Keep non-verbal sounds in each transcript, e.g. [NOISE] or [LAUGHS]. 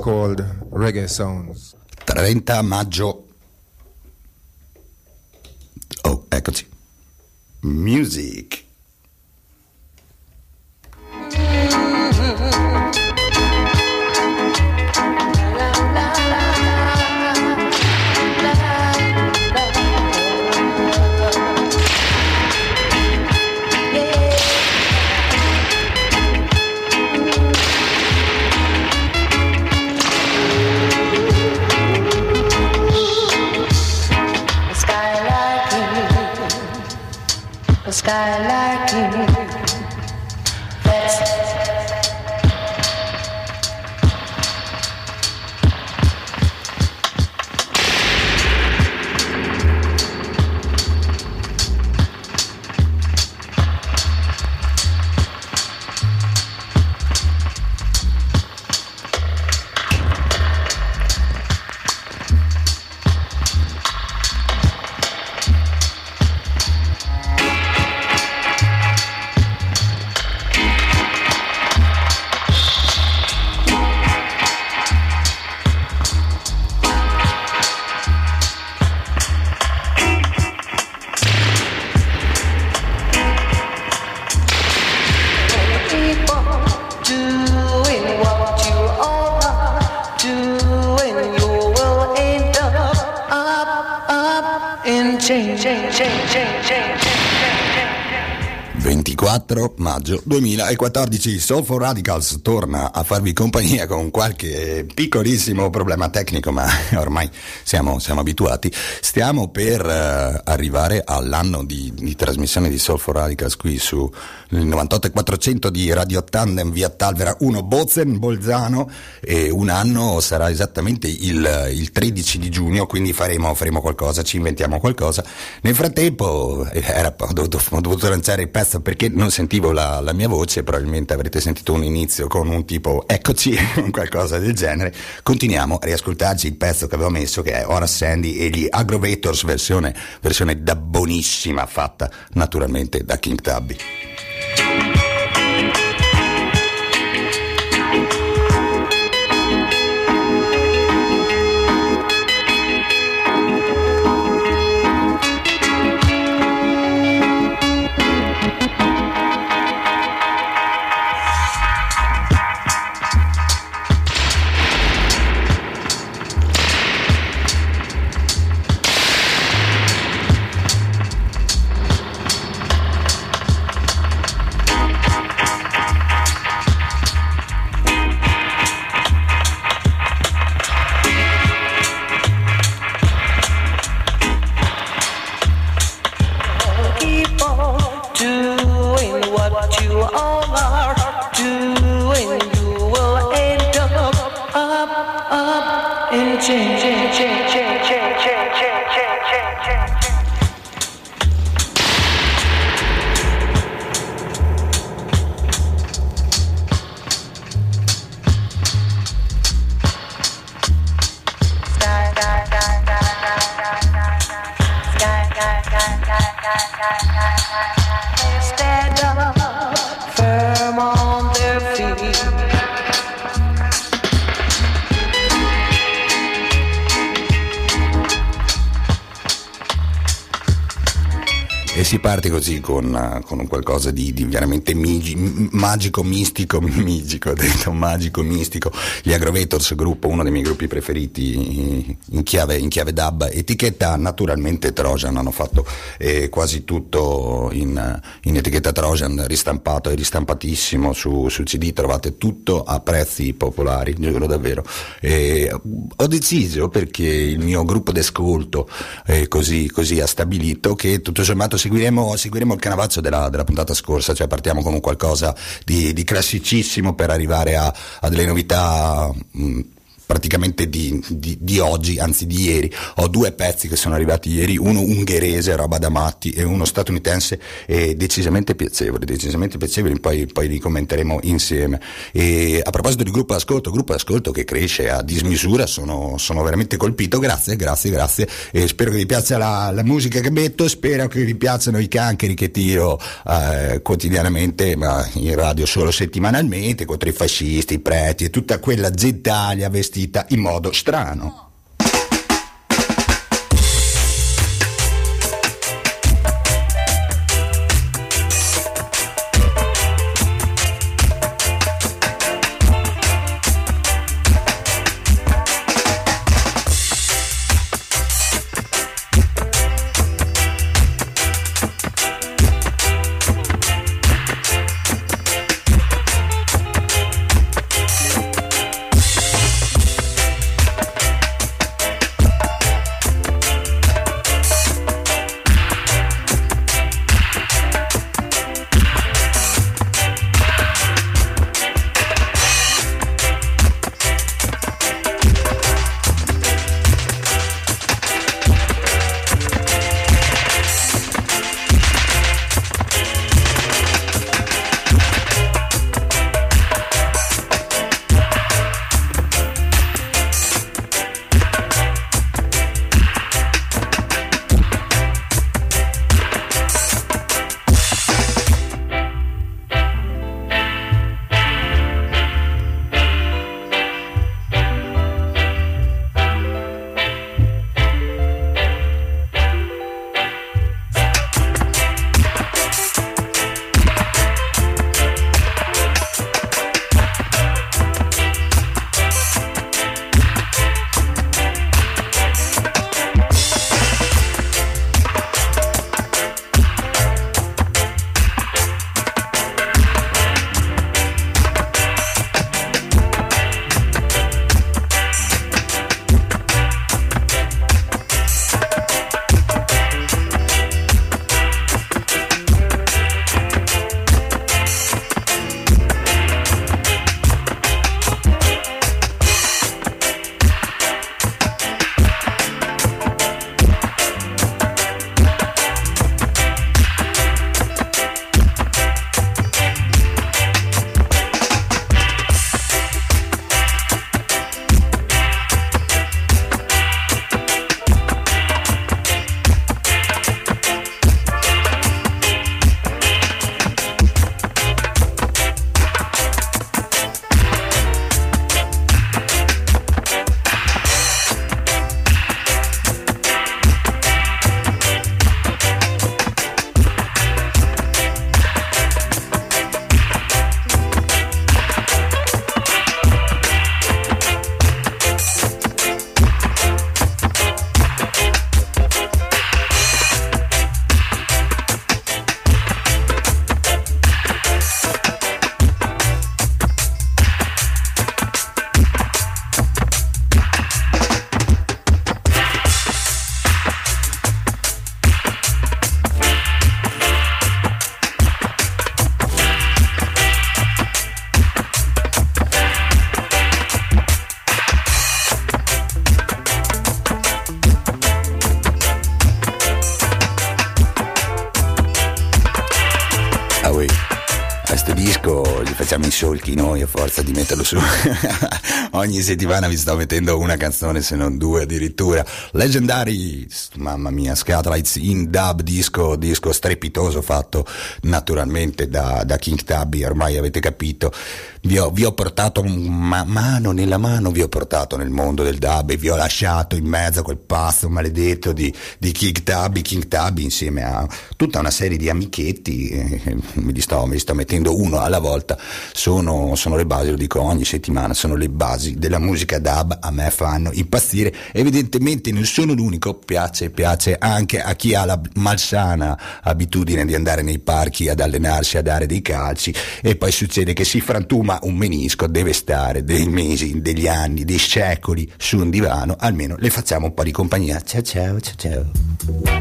Called Reggae Sounds. 30 maggio. change, change. 24 maggio 2014 Soulful Radicals torna a farvi compagnia con qualche piccolissimo problema tecnico ma [LAUGHS] ormai siamo, siamo abituati. Stiamo per eh, arrivare all'anno di, di trasmissione di Soulful Radicals qui su il 98400 di Radio Tandem via Talvera 1 Bozen Bolzano e un anno sarà esattamente il, il 13 di giugno quindi faremo, faremo qualcosa ci inventiamo qualcosa. Nel frattempo eh, era, ho, dovuto, ho dovuto lanciare il pezzo perché non sentivo la, la, mia voce, probabilmente avrete sentito un inizio con un tipo eccoci, [LAUGHS] qualcosa del genere. Continuiamo a riascoltarci il pezzo che avevo messo che è Ora Sandy e gli Aggrovators versione, versione da buonissima fatta naturalmente da King Tubby. Si parte così con, eh, con qualcosa di, di veramente migi- magico, mistico, [LAUGHS] migico, detto magico, mistico. Gli Agrovators, gruppo, uno dei miei gruppi preferiti in chiave, in chiave dub, etichetta naturalmente Trojan, hanno fatto eh, quasi tutto in, in etichetta Trojan, ristampato e ristampatissimo su, su CD, trovate tutto a prezzi popolari, giuro davvero. E ho deciso perché il mio gruppo d'ascolto eh, così, così ha stabilito che tutto sommato seguiremo, seguiremo il canavazzo della, della, puntata scorsa, cioè partiamo con un qualcosa di, di classicissimo per arrivare a, a delle novità mh, praticamente di, di, di, oggi, anzi di ieri. Ho due pezzi che sono arrivati ieri, uno ungherese, roba da matti, e uno statunitense e decisamente piacevoli, decisamente piacevoli, poi, poi li commenteremo insieme. E a proposito di gruppo d'ascolto, gruppo d'ascolto che cresce a dismisura, sono, sono veramente colpito, grazie, grazie, grazie, e spero che vi piaccia la, la musica che metto, spero che vi piacciono i cancheri che tiro eh, quotidianamente, ma in radio solo settimanalmente, contro i fascisti, i preti e tutta quella gentaglia vestita in modo strano. [LAUGHS] Ogni settimana vi sto mettendo una canzone, se non due addirittura. Legendary, mamma mia, Scatlights in dub disco, disco strepitoso fatto naturalmente da, da King Tubby, ormai avete capito. Vi ho, vi ho portato ma- mano nella mano, vi ho portato nel mondo del dub e vi ho lasciato in mezzo a quel pasto maledetto di, di King Tubby, King Tubby insieme a tutta una serie di amichetti, eh, me, li sto, me li sto mettendo uno alla volta, sono, sono le basi, lo dico ogni settimana, sono le basi della musica dub, a me fanno impazzire, evidentemente non sono l'unico, piace, piace anche a chi ha la malsana abitudine di andare nei parchi ad allenarsi, a dare dei calci. E poi succede che si frantuma un menisco, deve stare dei mesi, degli anni, dei secoli su un divano, almeno le facciamo un po' di compagnia. Ciao ciao, ciao ciao.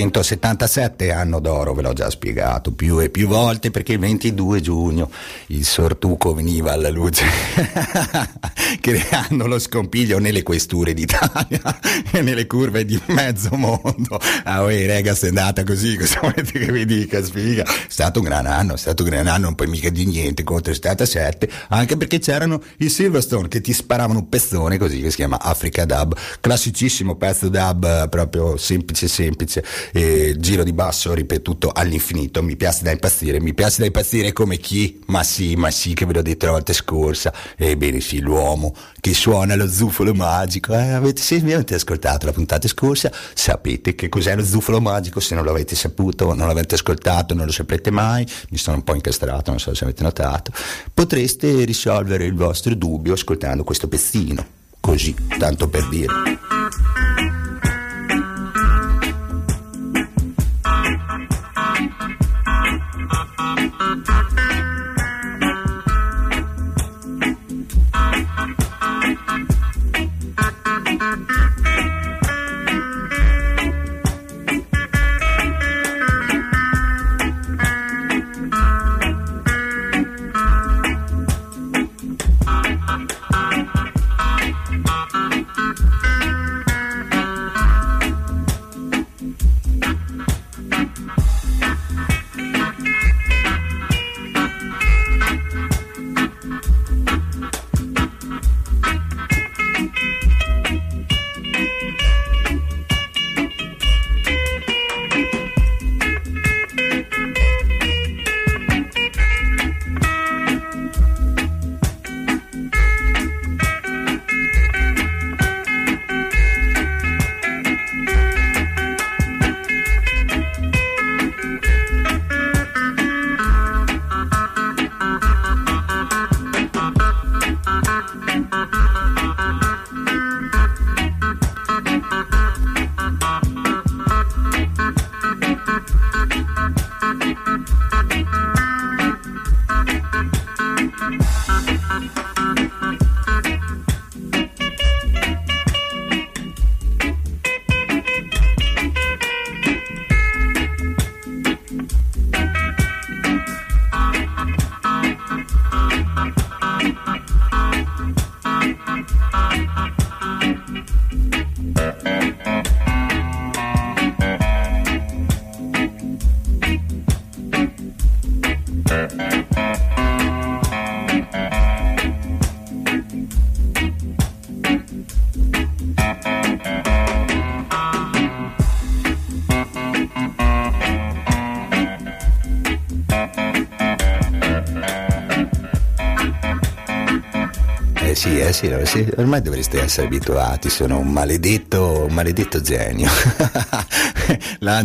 1977, anno d'oro, ve l'ho già spiegato più e più volte perché il 22 giugno il sortuco veniva alla luce [LAUGHS] creando lo scompiglio nelle questure d'Italia [LAUGHS] e nelle curve di mezzo mondo. Ah, oi, rega, sei andata così, cosa volete che vi dica, sfiga? Stato un gran anno, è stato un gran anno, non poi mica di niente contro il 77, anche perché c'erano i Silverstone che ti sparavano un pezzone così che si chiama Africa Dub, classicissimo pezzo dub eh, proprio semplice semplice, e giro di basso ripetuto all'infinito, mi piace da impazzire, mi piace da impazzire come chi? Ma sì, ma sì che ve l'ho detto la volta scorsa, ebbene sì, l'uomo che suona lo zufolo magico, eh, avete, se avete ascoltato la puntata scorsa sapete che cos'è lo zufolo magico, se non l'avete saputo, non l'avete ascoltato, non lo saprete mai, mi sono un po' incastrato, non so se avete notato, potreste risolvere il vostro dubbio ascoltando questo pezzino, così, tanto per dire. Sì, ormai dovreste essere abituati, sono un maledetto, un maledetto genio. [LAUGHS] [LAUGHS] La-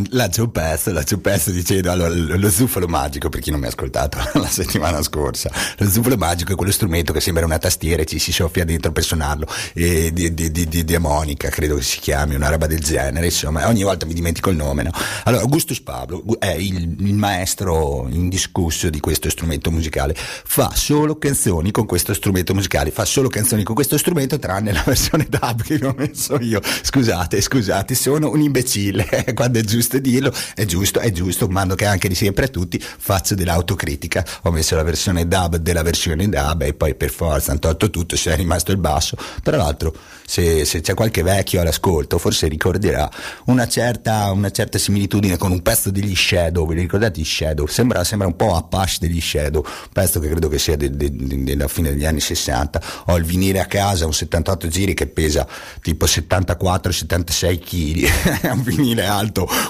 pezzo, lancio un pezzo dicendo allora lo lo zufolo magico, per chi non mi ha ascoltato [LAUGHS] la settimana scorsa, lo zufolo magico è quello strumento che sembra una tastiera e ci si soffia dentro per suonarlo, e di, di, di, di demonica credo che si chiami, una roba del genere, insomma, ogni volta mi dimentico il nome, no? Allora, Augustus Pablo è il, il maestro indiscusso di questo strumento musicale, fa solo canzoni con questo strumento musicale, fa solo canzoni con questo strumento tranne la [LAUGHS] versione dub che vi ho messo io. Scusate, scusate, sono un imbecille, [LAUGHS] quando è giusto dirlo, è giusto, è giusto, mando che anche di sempre a tutti faccio dell'autocritica, ho messo la versione dub della versione dub e poi per forza hanno tolto tutto, se è rimasto il basso. Tra l'altro, se, se c'è qualche vecchio all'ascolto, forse ricorderà una certa, una certa similitudine con un pezzo degli Shadow, ve li ricordate gli Shadow? Sembra, sembra un po' Apache degli Shadow, un pezzo che credo che sia de- de- de- della fine degli anni 60. Ho il vinile a casa, un 78 giri che pesa tipo 74-76 kg, [LAUGHS] è un vinile alto,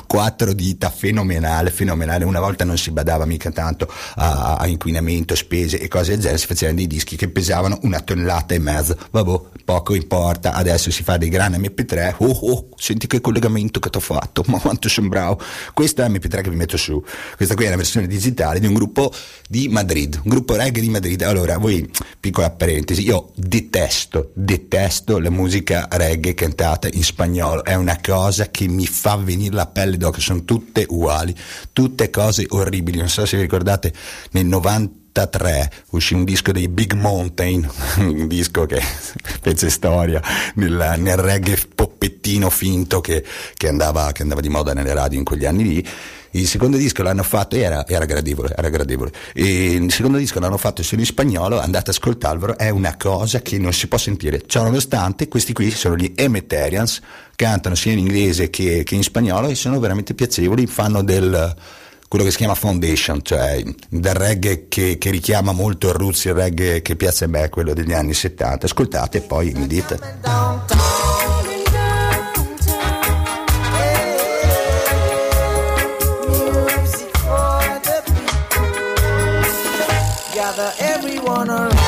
quattro dita, fenomenale, fenomenale. Una volta non si badava mica tanto a, a inquinamento, spese e cose del genere, si facevano dei dischi che pesavano una tonnellata e mezzo. Vabbè, poco importa, adesso si fa dei grandi MP3. Oh, oh, senti che collegamento che ti ho fatto, ma quanto sono bravo. Questa è MP3 che vi metto su. Questa qui è la versione digitale di un gruppo di Madrid, un gruppo reggae di Madrid. Allora, voi, piccola parentesi, io detesto, detesto la musica reggae cantata in spagnolo. È una cosa che mi fa venire la pelle d'oca, sono tutte uguali, tutte cose orribili. Non so se vi ricordate nel 90 93 uscì un disco dei Big Mountain, [LAUGHS] un disco che [LAUGHS] fece storia nel, nel reggae poppettino finto che, che, andava, che andava di moda nelle radio in quegli anni lì. Il secondo disco l'hanno fatto, era, era gradevole, era gradevole. E il secondo disco l'hanno fatto solo in spagnolo, andate ad ascoltarvelo, è una cosa che non si può sentire. Ciò nonostante, questi qui sono gli Emeterians, cantano sia in inglese che, che in spagnolo e sono veramente piacevoli, fanno del quello che si chiama foundation, cioè del reggae che, che richiama molto il roots, il reggae che piace a me, quello degli anni 70. Ascoltate e poi mi dite. On our.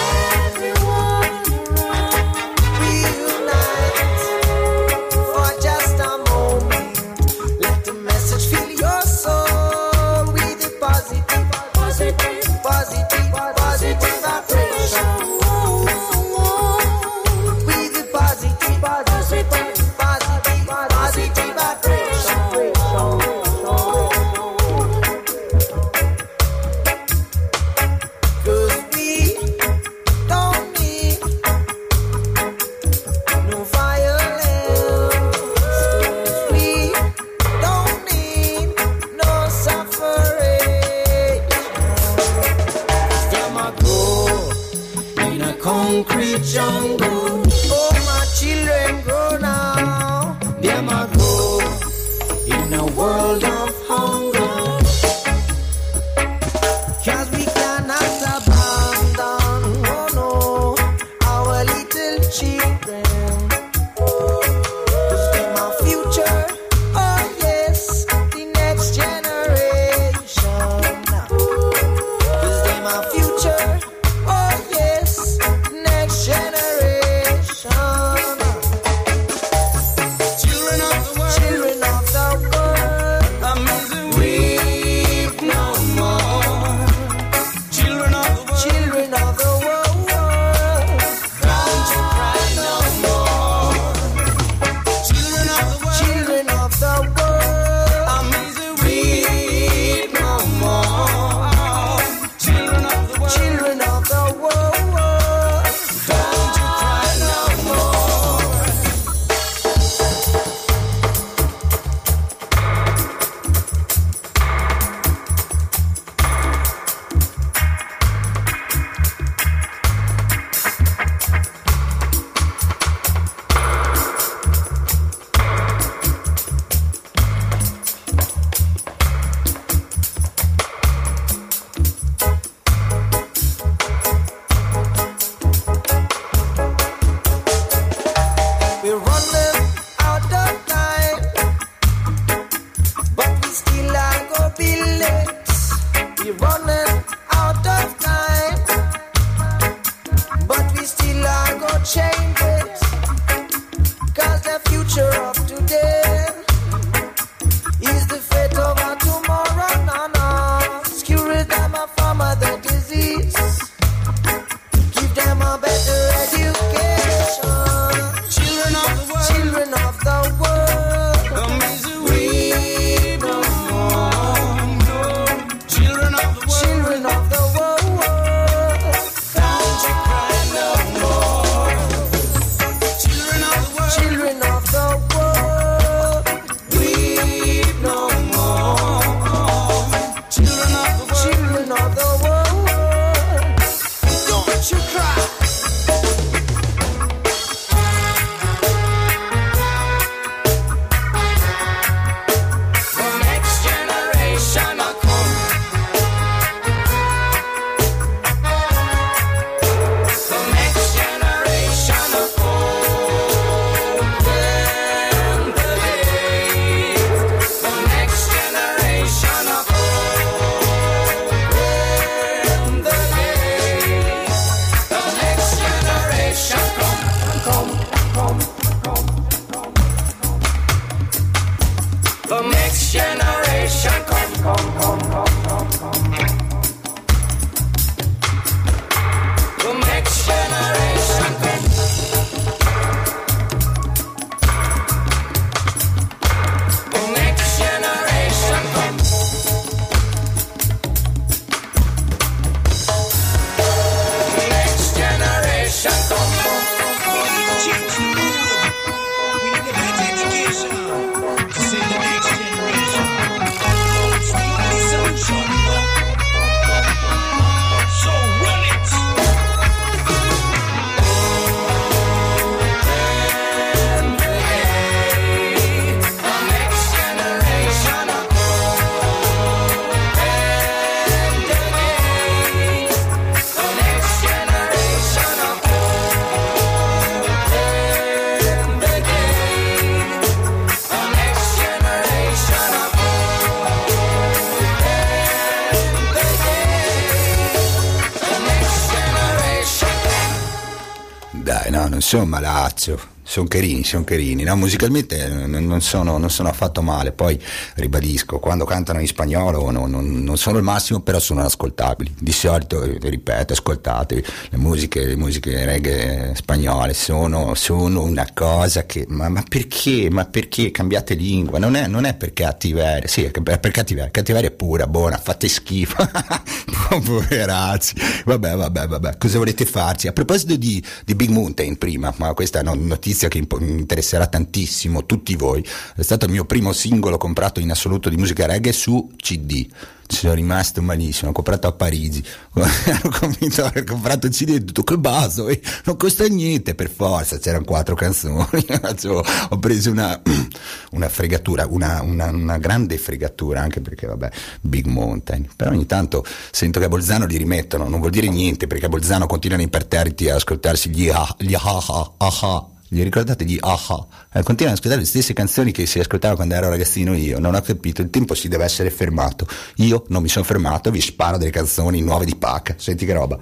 No, non sono carini, sono carini, no? musicalmente eh, non sono, non sono affatto male, poi ribadisco, quando cantano in spagnolo non, non- non sono il massimo, però sono ascoltabili. Di solito, eh, ripeto, ascoltate le musiche, le musiche reggae spagnole, sono, sono una cosa che, ma, ma perché, ma perché cambiate lingua? Non è, non è per cattiveria, sì, è per cattiveria, cattiveria è pura, buona, fate schifo, [LAUGHS] poverazzi, vabbè, vabbè, vabbè, cosa volete farci? A proposito di, di Big Mountain prima, ma questa è una notizia che impo- mi interesserà tantissimo tutti voi, è stato il mio primo singolo comprato in assoluto di musica reggae su CD. Ci sono rimasto malissimo, ho comprato a Parigi, [LAUGHS] ero convinto di aver comprato il CD e ho che baso, eh, non costa niente per forza, c'erano quattro canzoni, [LAUGHS] ho preso una, [CLEARS THROAT] una fregatura, una, una- una grande fregatura, anche perché vabbè, Big Mountain, però ogni tanto sento che a Bolzano li rimettono, non vuol dire niente perché a Bolzano continuano imperterriti a ascoltarsi gli ah, gli ah ah ah ah. Gli ricordate gli aha? Eh, continuano ad ascoltare le stesse canzoni che si ascoltava quando ero ragazzino io. Non ho capito, il tempo si deve essere fermato. Io non mi sono fermato, vi sparo delle canzoni nuove di Pac. Senti che roba.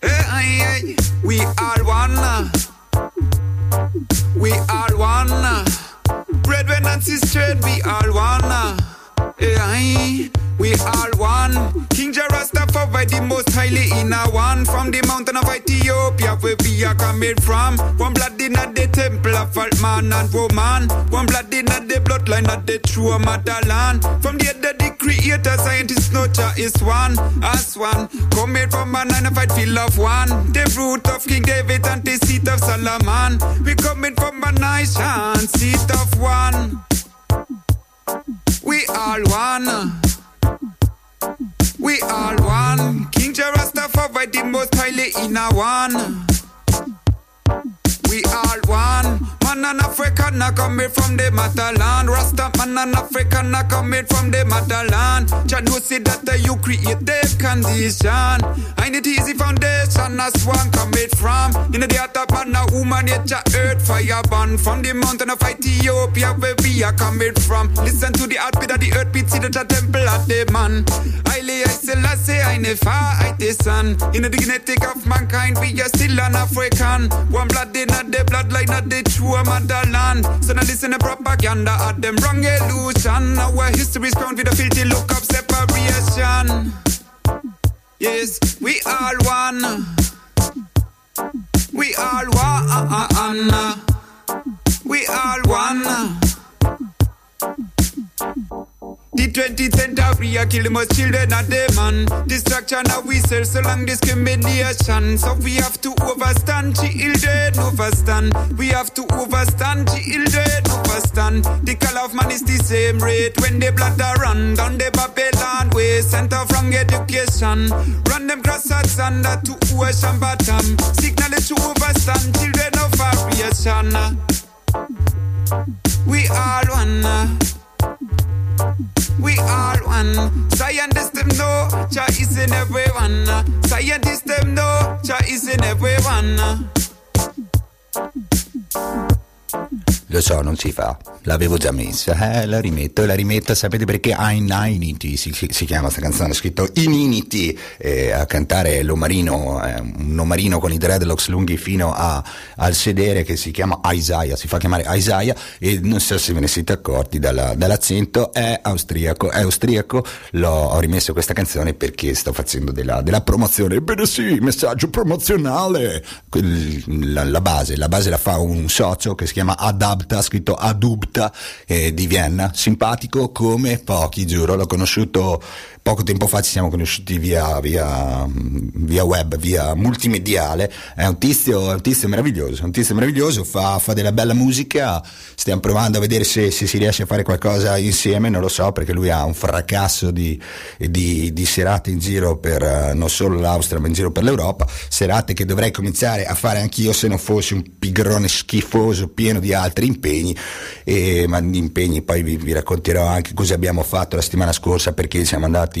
Hey, we are one. We are one. Brethren and sisters, we are one. We are one. King Jarastafari, the most highly in a one. From the mountain of Ethiopia, where we are coming from. One blood in the temple of all man and woman. One blood in the bloodline of the true motherland. From the other, the creator, scientist, nurture is one. As one. Coming from a nine fight feel of one. The root of King David and the seat of Solomon. We coming from a nation, seat of one. We all one. We all one. King Jarastafari, the most highly in a one. We all one. Man and African are coming from the motherland. Rasta man and African are coming from the motherland. Jah know say that uh, you create the condition. I need easy foundation as one coming from. In the of man, a woman, nature, earth, fire born from the mountain of Ethiopia where we are coming from. Listen to the heartbeat of the earth beat, see the temple of the man. I lay, I still, I say, I never, I the sun. In the genetic of mankind, we are still an African. One blood in the bloodline of the true motherland. So now listen to propaganda of them wrong illusion. Our history is crowned with a filthy look of separation. Yes, we all one. We all one. We all one. The 20th century a kill the most children of the man. Distraction of we sell so long discrimination. So we have to overstand children, overstand. We have to overstand children, overstand. The color of man is the same rate when the blood are run down the Babylon way. Center from education. Run them cross under to ocean bottom. Signal it to overstand children of variation. We all one. We all one. Scientists them know Jah is in everyone. Scientists them know Jah is in everyone. Lo so, non si fa, l'avevo già messa, eh, la rimetto la rimetto, sapete perché? Ainanity si, si, si chiama questa canzone, è scritto Ininity, eh, a cantare l'omarino, eh, un omarino con i dreadlocks lunghi fino a- al sedere che si chiama Isaiah, si fa chiamare Isaiah. E non so se ve ne siete accorti dalla- dall'accento, è austriaco, è austriaco, l'ho, ho rimesso questa canzone perché sto facendo della, della promozione, ebbene sì, messaggio promozionale, la, la base, la base la fa un socio che si chiama Adapta, scritto Adubta eh, di Vienna, simpatico come pochi, giuro, l'ho conosciuto poco tempo fa, ci siamo conosciuti via, via, via web, via multimediale, è un tizio, è un tizio meraviglioso, è un tizio meraviglioso, fa, fa della bella musica, stiamo provando a vedere se, se si riesce a fare qualcosa insieme, non lo so, perché lui ha un fracasso di, di, di serate in giro per eh, non solo l'Austria, ma in giro per l'Europa, serate che dovrei cominciare a fare anch'io se non fossi un pigrone schifoso pieno di altri impegni, e, ma impegni poi vi, vi racconterò anche cosa abbiamo fatto la settimana scorsa perché siamo andati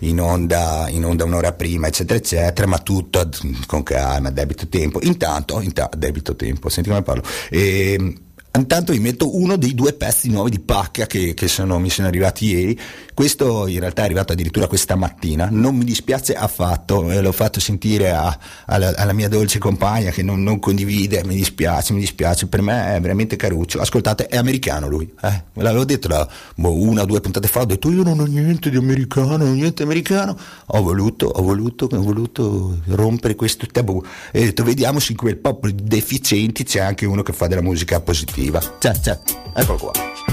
in onda, in onda un'ora prima, eccetera, eccetera, ma tutto con calma, debito tempo. Intanto, intanto, debito tempo, senti come parlo. E, Intanto vi metto uno dei due pezzi nuovi di Pacca che, che sono, mi sono arrivati ieri. Questo in realtà è arrivato addirittura questa mattina. Non mi dispiace affatto, eh, l'ho fatto sentire a- alla, alla mia dolce compagna che non, non condivide. Mi dispiace, mi dispiace. Per me è veramente caruccio. Ascoltate, è americano lui. Eh? Ve l'avevo detto da boh, una o due puntate fa. Ho detto io non ho niente di americano, niente americano. Ho voluto, ho voluto, ho voluto rompere questo tabù. E ho detto vediamo se in quel popolo di deficienti c'è anche uno che fa della musica positiva. C'è, c'è, eccolo qua.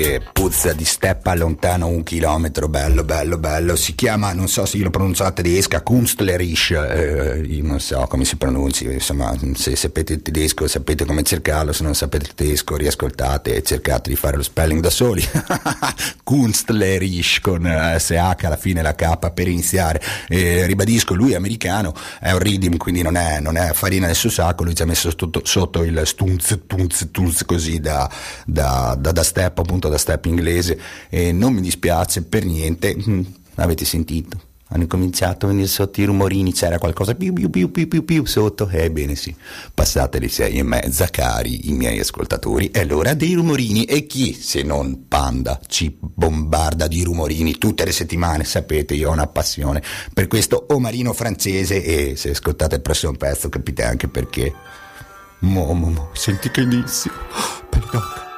Che puzza di steppa lontano un chilometro, bello, bello, bello. Si chiama, non so se io lo pronuncio la tedesca, Kunstlerisch, eh, io non so come si pronunci, insomma, se sapete il tedesco sapete come cercarlo, se non sapete il tedesco riascoltate e cercate di fare lo spelling da soli. [LAUGHS] Kunstlerisch con eh, SH alla fine la K per iniziare. Eh, ribadisco, lui è americano, è un Ridim, quindi non è, non è farina nel suo sacco, lui ci ha messo sotto, sotto il stunz, tunz, tunz così da, da, da, da step, appunto da step inglese e non mi dispiace per niente, mm, avete sentito. Hanno cominciato a venire sotto i rumorini, c'era qualcosa più più più più più più sotto. Ebbene sì, passate le sei e mezza, cari i miei ascoltatori, è l'ora dei rumorini. E chi, se non Panda, ci bombarda di rumorini tutte le settimane? Sapete, io ho una passione per questo omarino francese e se ascoltate il prossimo pezzo capite anche perché. Mo, mo, mo, senti che inizio. [GASPS] Perdona.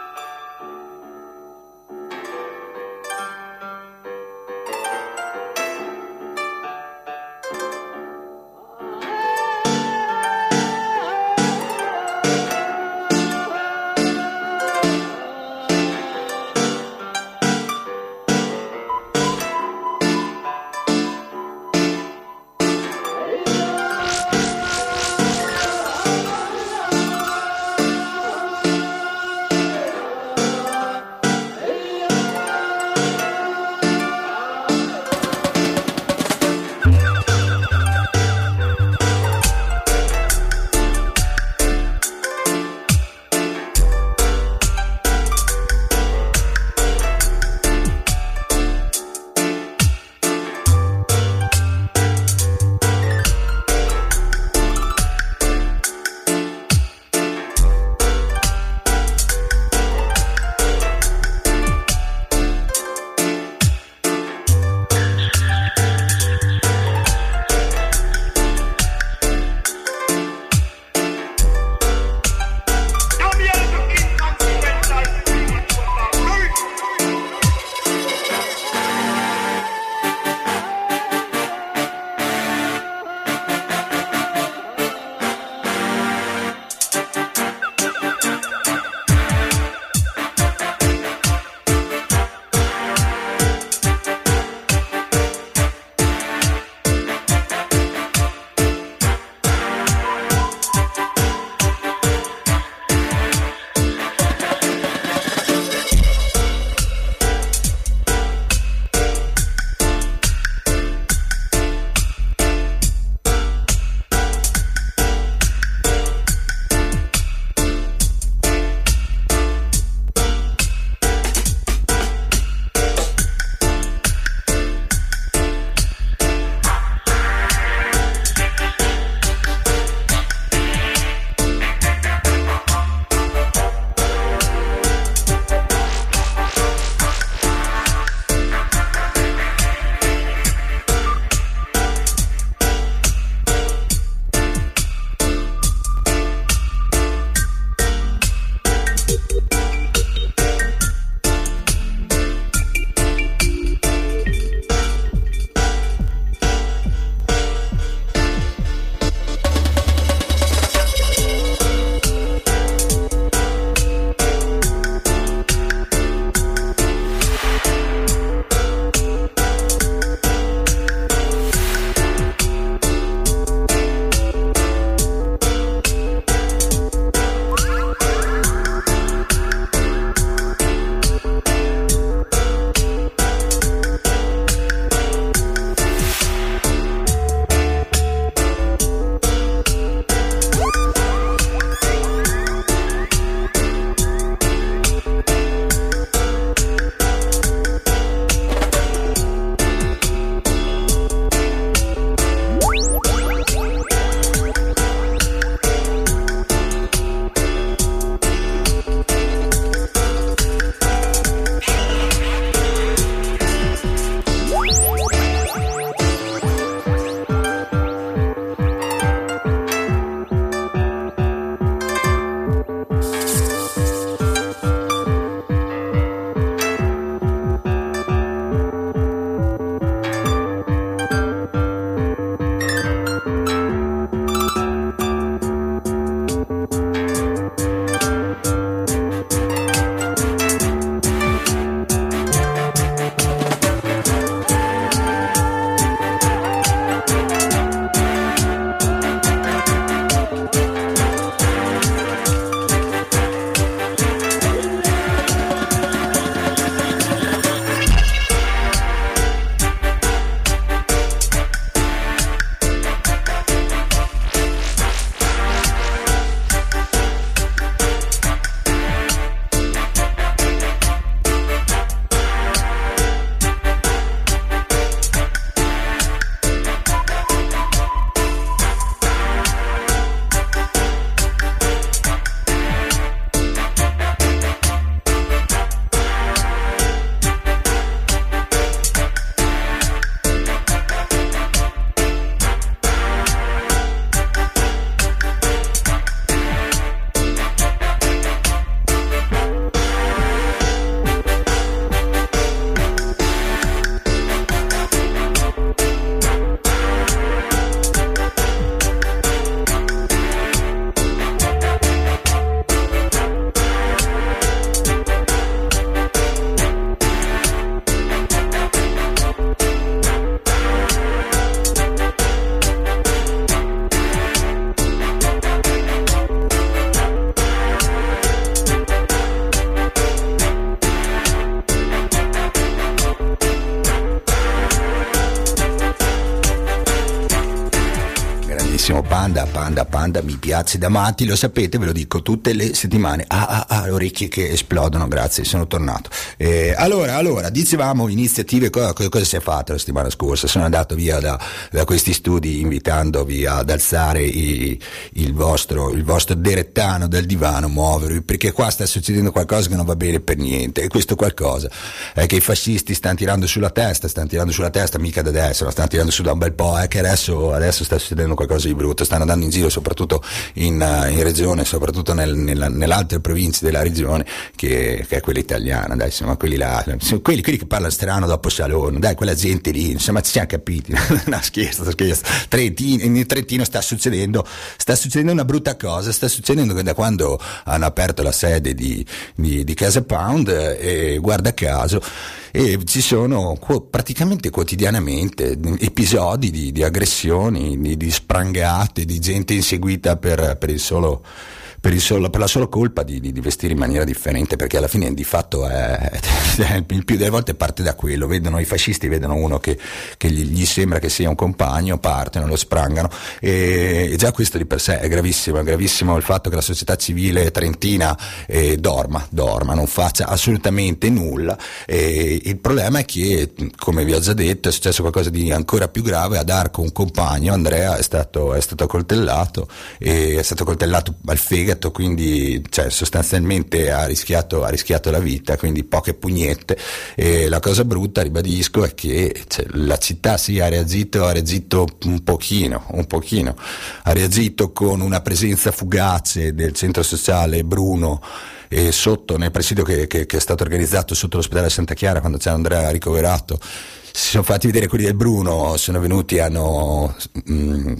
Da matti, lo sapete, ve lo dico tutte le settimane. Ah, ah, ah, orecchie che esplodono, grazie, sono tornato. Eh, allora, allora, dicevamo iniziative, cosa, cosa, si è fatto la settimana scorsa? Sono andato via da, da questi studi invitandovi ad alzare i, il, vostro, il vostro derettano dal divano, muovervi, perché qua sta succedendo qualcosa che non va bene per niente. E questo qualcosa è che i fascisti stanno tirando sulla testa, stanno tirando sulla testa, mica da destra, stanno tirando su da un bel po', è che adesso, adesso sta succedendo qualcosa di brutto, stanno andando in giro soprattutto in, in regione, soprattutto nel, nella, nelle altre province della regione, che, che, è quella italiana, dai, insomma, quelli là, quelli, quelli che parlano strano dopo Salone, dai, quella gente lì, insomma, ci siamo capiti, [LAUGHS] no, scherzo, scherzo, Trentino, in Trentino sta succedendo, sta succedendo una brutta cosa, sta succedendo che da quando hanno aperto la sede di, di, di Casa Pound, e guarda caso, e ci sono praticamente quotidianamente episodi di, di aggressioni, di, di, sprangate, di gente inseguita per, per il solo per, solo, per, la sola colpa di, di, di, vestire in maniera differente, perché alla fine di fatto è, il più delle volte parte da quello, vedono i fascisti, vedono uno che, che gli, gli, sembra che sia un compagno, partono, lo sprangano e, e, già questo di per sé è gravissimo, è gravissimo il fatto che la società civile trentina eh, dorma, dorma, non faccia assolutamente nulla e il problema è che, come vi ho già detto, è successo qualcosa di ancora più grave, ad Arco un compagno, Andrea, è stato, è stato coltellato, è stato coltellato al fegato fegato, quindi cioè, sostanzialmente ha rischiato, ha rischiato, la vita, quindi poche pugnette. E la cosa brutta, ribadisco, è che cioè, la città sì ha reagito, ha reagito un pochino, un pochino, ha reagito con una presenza fugace del centro sociale Bruno e sotto, nel presidio che, che, che, è stato organizzato sotto l'ospedale Santa Chiara quando c'è Andrea ricoverato, si sono fatti vedere quelli del Bruno, sono venuti, hanno mh, mm,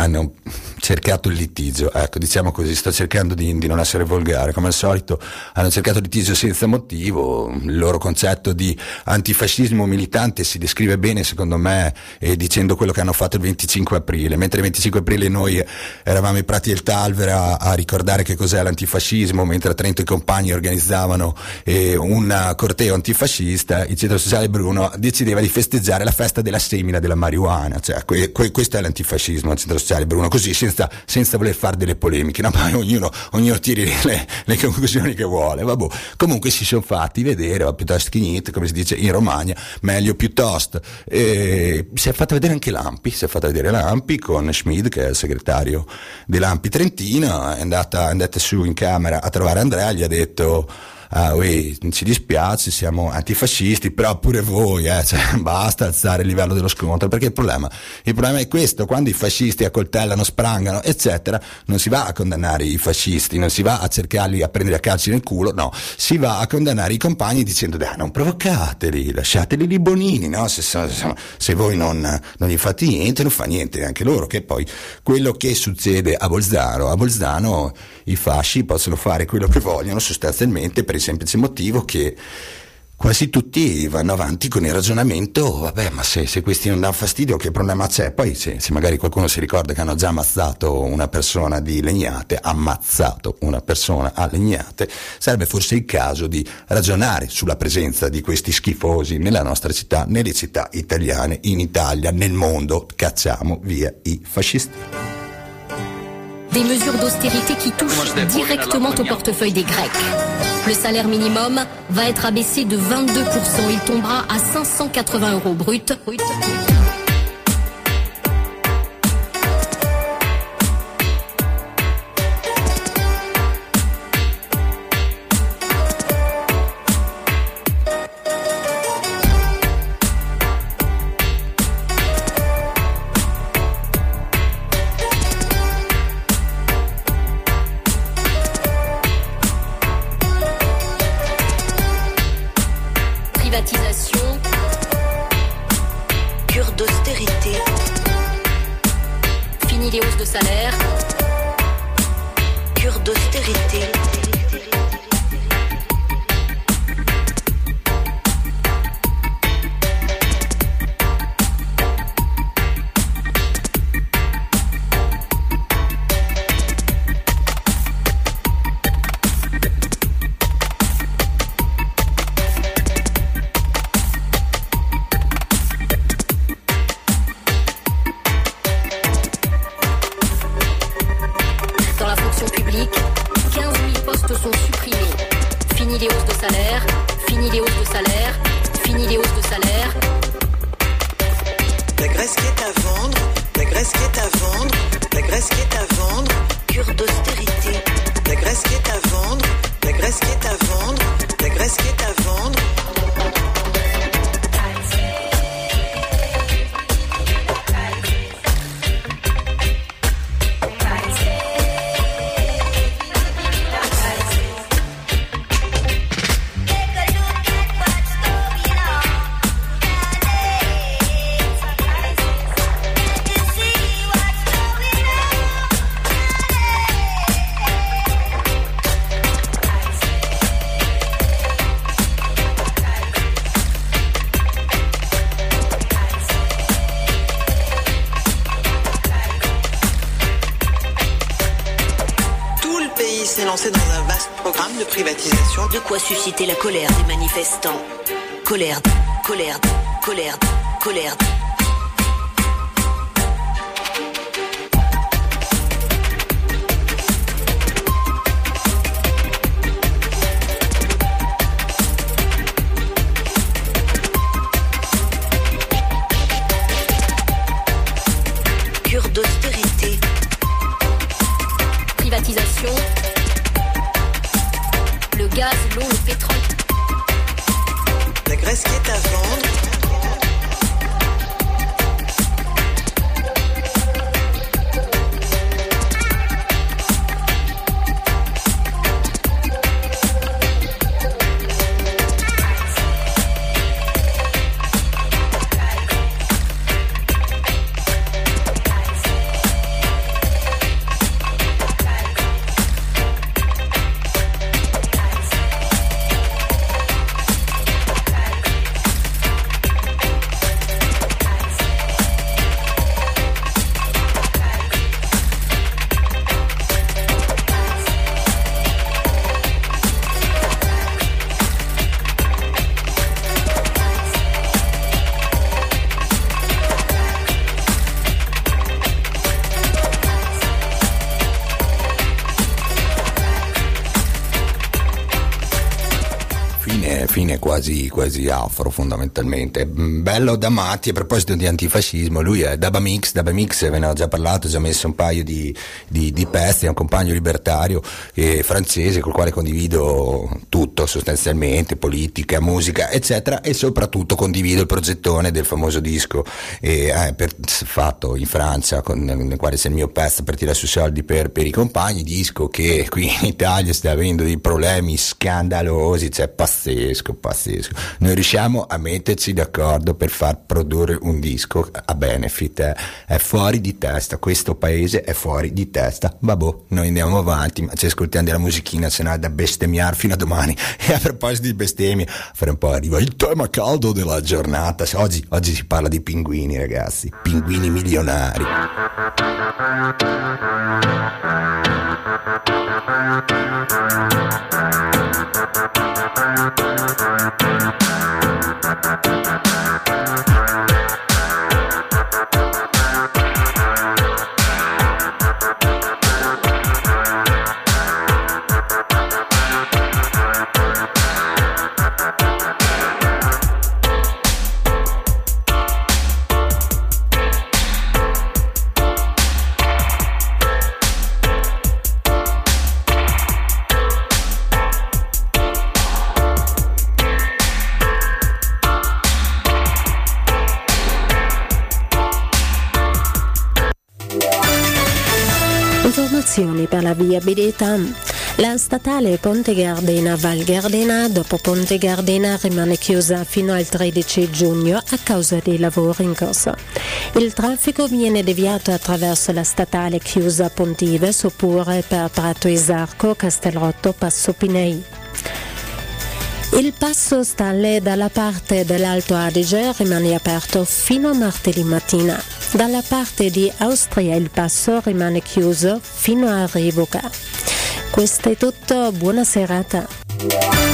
hanno cercato il litigio, ecco diciamo così, sto cercando di, di, non essere volgare, come al solito hanno cercato il litigio senza motivo, il loro concetto di antifascismo militante si descrive bene secondo me eh, dicendo quello che hanno fatto il 25 aprile, mentre il 25 aprile noi eravamo i Prati del Talvera a, a ricordare che cos'è l'antifascismo, mentre a Trento i compagni organizzavano eh, un corteo antifascista, il centro sociale Bruno decideva di festeggiare la festa della semina della marijuana, cioè que, que, questo è l'antifascismo, il centro sociale sociale, Bruno, così senza, senza voler fare delle polemiche, no? [LAUGHS] ma ognuno, ognuno tiri le, le, conclusioni che vuole. Vabbè. Comunque si sono fatti vedere, o piuttosto che niente, come si dice in Romagna, meglio piuttosto. E si è fatta vedere anche Lampi, si è fatta vedere Lampi con Schmid, che è il segretario di Lampi Trentino, è andata, è andata su in camera a trovare Andrea, gli ha detto ah, ui, ci dispiace, siamo antifascisti, però pure voi, eh, cioè, [LAUGHS] basta alzare il livello dello scontro, perché il problema, il problema è questo, quando i fascisti accoltellano, sprangano, eccetera, non si va a condannare i fascisti, non si va a cercarli a prendere a calci nel culo, no, si va a condannare i compagni dicendo, dai, non provocateli, lasciateli lì bonini, no? se, se, se, voi non, non, gli fate niente, non fa niente neanche loro, che poi quello che succede a Bolzano, a Bolzano i fasci possono fare quello che vogliono sostanzialmente per il semplice motivo che quasi tutti vanno avanti con il ragionamento, vabbè, ma se, se questi non danno fastidio, che problema c'è? Poi se, se, magari qualcuno si ricorda che hanno già ammazzato una persona di legnate, ammazzato una persona a legnate, sarebbe forse il caso di ragionare sulla presenza di questi schifosi nella nostra città, nelle città italiane, in Italia, nel mondo, cacciamo via i fascisti. Des mesures d'austérité qui touchent directement au portefeuille des Grecs. Le salaire minimum va être abaissé de 22%. Il tombera à 580 euros brut. Susciter la colère des manifestants. Colère, colère, colère, colère. Quasi, quasi afro fondamentalmente. Mm, Bello da matti a proposito di antifascismo, lui è Daba Mix, Daba Mix ve ne ho già parlato, ho già messo un paio di, di, di pezzi, è un compagno libertario eh, francese col quale condivido tutto sostanzialmente, politica, musica eccetera e soprattutto condivido il progettone del famoso disco eh, eh, per- fatto in Francia con, nel quale c'è il mio pezzo per tirare su soldi per, per i compagni, disco che qui in Italia sta avendo dei problemi scandalosi, cioè pazzesco, pazzesco. Noi riusciamo a metterci d'accordo per far produrre un disco a benefit, eh. è fuori di testa, questo paese è fuori di testa, vabbè, noi andiamo avanti, ma ci ascoltiamo della musichina, se no è da bestemmiare fino a domani. [LAUGHS] E a proposito di bestemmie, fra un po' arriva il tema caldo della giornata, oggi, oggi si parla di pinguini ragazzi, pinguini milionari. Informazioni per la viabilità. La statale Ponte Gardena Val Gardena dopo Ponte Gardena rimane chiusa fino al 13 giugno a causa dei lavori in corso. Il traffico viene deviato attraverso la statale chiusa Pontives oppure per Prato Isarco, Castelrotto, Passo Pinei. Il passo Stalle dalla parte dell'Alto Adige rimane aperto fino a martedì mattina. Dalla parte di Austria il passo rimane chiuso fino a Rivoca. Questo è tutto, buona serata.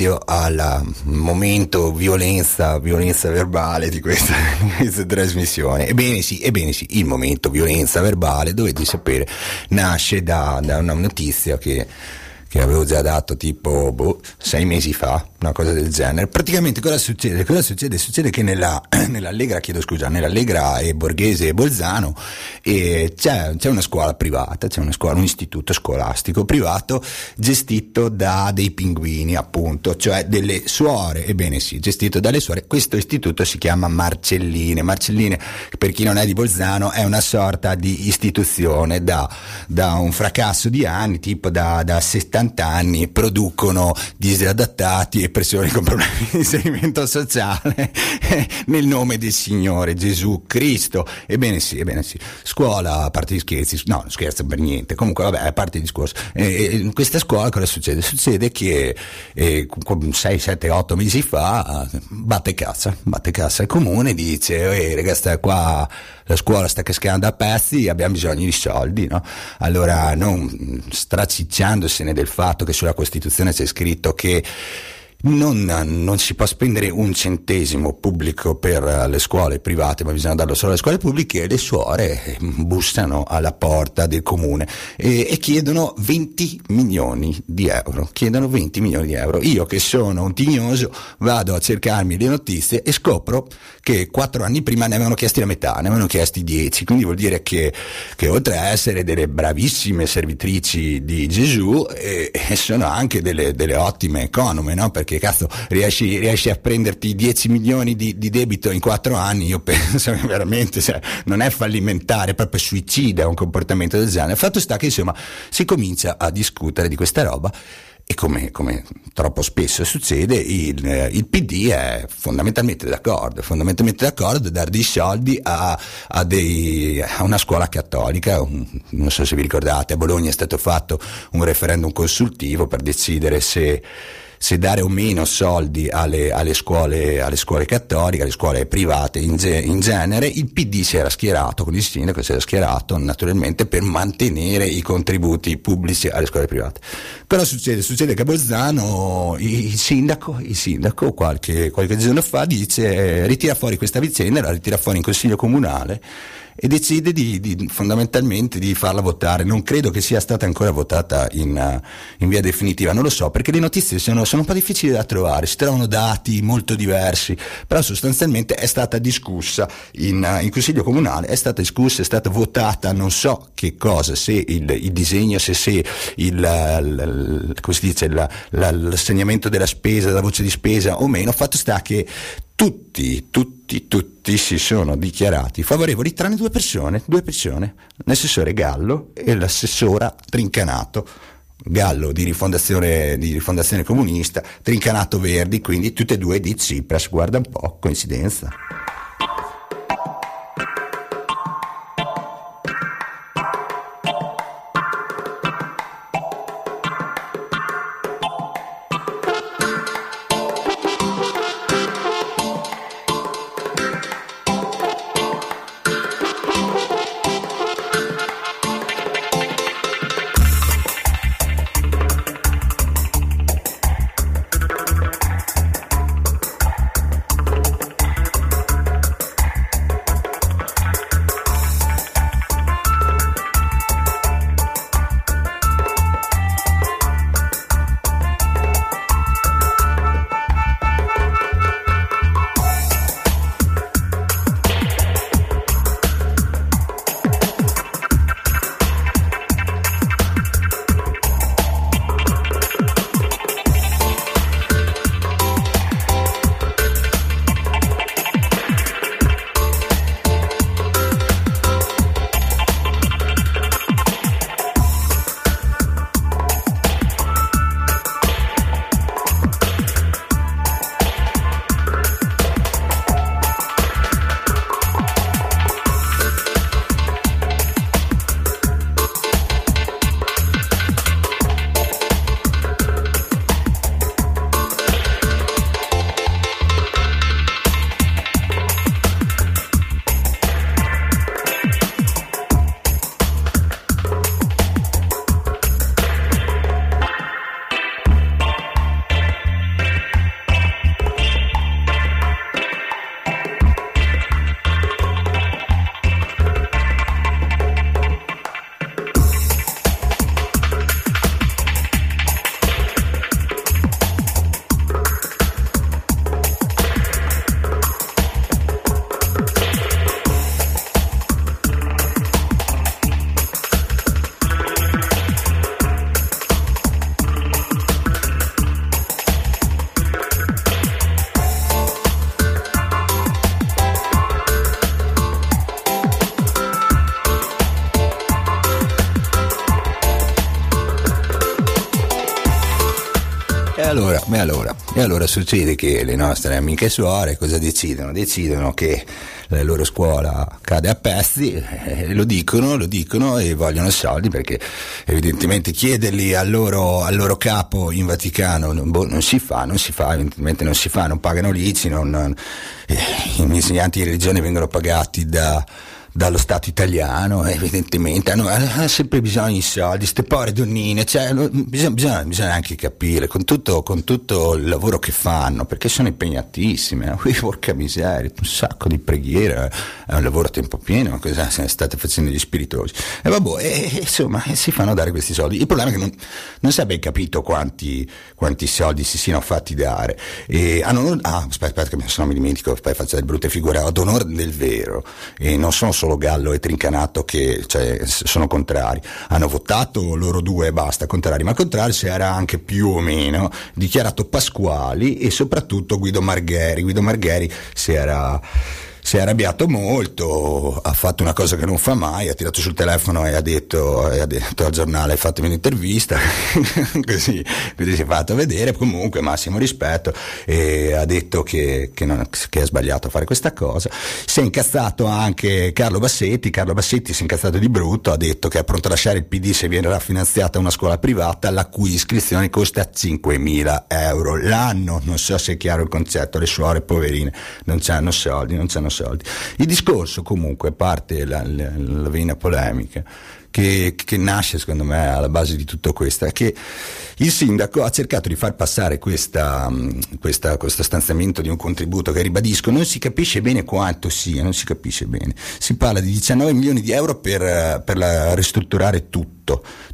Inizio al momento violenza, violenza verbale di questa, [LAUGHS] di questa trasmissione. Ebbene sì, ebbene sì, il momento violenza verbale, dovete sapere, nasce da, da una notizia che che avevo già dato tipo boh, sei mesi fa, una cosa del genere. Praticamente cosa succede? Cosa succede? Succede che nella, [CLEARS THROAT] nell'Allegra, chiedo scusa, nell'Allegra e Borghese e Bolzano e c'è, c'è, una scuola privata, c'è scuola, un istituto scolastico privato gestito da dei pinguini, appunto, cioè delle suore, ebbene sì, gestito dalle suore. Questo istituto si chiama Marcelline. Marcelline, per chi non è di Bolzano, è una sorta di istituzione da, da un fracasso di anni, tipo da, da 70 70 anni producono disadattati e persone con problemi di inserimento sociale [LAUGHS] nel nome del Signore Gesù Cristo. Ebbene sì, ebbene sì. Scuola, a parte gli scherzi, no, non scherzo per niente, comunque vabbè, a parte il discorso. Eh, in questa scuola cosa succede? Succede che eh, 6, 7, 8 mesi fa batte cassa, batte cassa il comune dice, ehi ragazzi, qua la scuola sta cascando a pezzi, abbiamo bisogno di soldi, no? Allora non stracicciandosene del fatto che sulla Costituzione c'è scritto che non, non, si può spendere un centesimo pubblico per le scuole private, ma bisogna darlo solo alle scuole pubbliche e le suore bussano alla porta del comune e, e, chiedono 20 milioni di euro. Chiedono 20 milioni di euro. Io che sono un tignoso vado a cercarmi le notizie e scopro che quattro anni prima ne avevano chiesti la metà, ne avevano chiesti 10, quindi vuol dire che, che oltre a essere delle bravissime servitrici di Gesù, eh, sono anche delle, delle ottime econome, no? Perché perché cazzo riesci, riesci a prenderti 10 milioni di, di, debito in 4 anni, io [LAUGHS] penso che veramente cioè, non è fallimentare, è proprio suicida un comportamento del genere. Il fatto sta che insomma si comincia a discutere di questa roba e come, come, troppo spesso succede, il, il, PD è fondamentalmente d'accordo, fondamentalmente d'accordo a dare dei soldi a, a, dei, a una scuola cattolica. Un, non so se vi ricordate, a Bologna è stato fatto un referendum consultivo per decidere se se dare o meno soldi alle, alle, scuole, alle scuole, cattoliche, alle scuole private in, ge, in, genere, il PD si era schierato, con il sindaco si era schierato naturalmente per mantenere i contributi pubblici alle scuole private. Però succede, succede che a Bolzano il sindaco, il sindaco qualche, qualche giorno fa dice eh, ritira fuori questa vicenda, la ritira fuori in consiglio comunale e decide di, di, fondamentalmente di farla votare. Non credo che sia stata ancora votata in, uh, in via definitiva, non lo so, perché le notizie sono, sono, un po' difficili da trovare, si trovano dati molto diversi, però sostanzialmente è stata discussa in, uh, in Consiglio Comunale, è stata discussa, è stata votata, non so che cosa, se il, il disegno, se, se il, l, come si dice, la, la, l'assegnamento della spesa, la voce di spesa o meno, fatto sta che tutti, tutti, tutti si sono dichiarati favorevoli, tranne due persone, due persone, l'assessore Gallo e l'assessora Trincanato. Gallo di rifondazione, di rifondazione comunista, Trincanato Verdi, quindi tutte e due di Tsipras, guarda un po', coincidenza. E allora succede che le nostre amiche suore cosa decidono? Decidono che la loro scuola cade a pezzi, eh, lo dicono, lo dicono e vogliono soldi perché evidentemente chiederli al loro, al loro capo in Vaticano non, boh, non, si fa, non si fa, evidentemente non si fa, non pagano lici, non, non, eh, gli insegnanti di religione vengono pagati da dallo Stato italiano, evidentemente, hanno, hanno sempre bisogno di soldi, queste povere donnine, cioè, bisogna, bisogna, bisogna, anche capire con tutto, con tutto, il lavoro che fanno, perché sono impegnatissime, [LAUGHS] qui porca miseria, un sacco di preghiere, è un lavoro a tempo pieno, cosa state facendo gli spiritosi? E vabbè, e, insomma, si fanno dare questi soldi. Il problema è che non, non si è ben capito quanti, quanti soldi si siano fatti dare. E hanno, ah, aspetta, aspetta, che se no mi dimentico, poi faccio delle brutte figure, ad onore del vero, e non sono solo Gallo e Trincanato che cioè, sono contrari. Hanno votato loro due e basta, contrari, ma contrari si era anche più o meno dichiarato Pasquali e soprattutto Guido Margheri. Guido Margheri si era si è arrabbiato molto, ha fatto una cosa che non fa mai, ha tirato sul telefono e ha detto, e ha detto al giornale fatemi un'intervista, [LAUGHS] così, così, si è fatto vedere, comunque massimo rispetto e ha detto che, che, non, che, è sbagliato fare questa cosa. Si è incazzato anche Carlo Bassetti, Carlo Bassetti si è incazzato di brutto, ha detto che è pronto a lasciare il PD se viene finanziata una scuola privata la cui iscrizione costa 5.000 euro l'anno, non so se è chiaro il concetto, le suore poverine non hanno soldi, non hanno soldi. Il discorso comunque parte la, la, la vena polemica che, che, nasce secondo me alla base di tutto questo è che il sindaco ha cercato di far passare questa, questa, questo stanziamento di un contributo che ribadisco non si capisce bene quanto sia, non si capisce bene. Si parla di 19 milioni di euro per, per la, ristrutturare tutto,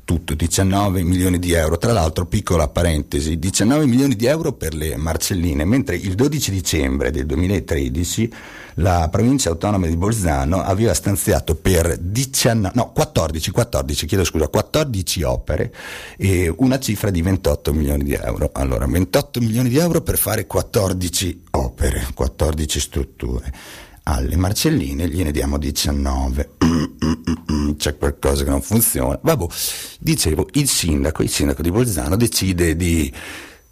tutto, 19 milioni di euro. Tra l'altro, piccola parentesi, 19 milioni di euro per le Marcelline, mentre il 12 dicembre del 2013 la provincia autonoma di Bolzano aveva stanziato per 19, no, 14, 14, chiedo scusa, 14 opere e una cifra di 28 milioni di euro. Allora, 28 milioni di euro per fare 14 opere, 14 strutture. Alle Marcelline gliene diamo 19. [CLEARS THROAT] C'è qualcosa che non funziona. Vabbè, dicevo, il sindaco, il sindaco di Bolzano decide di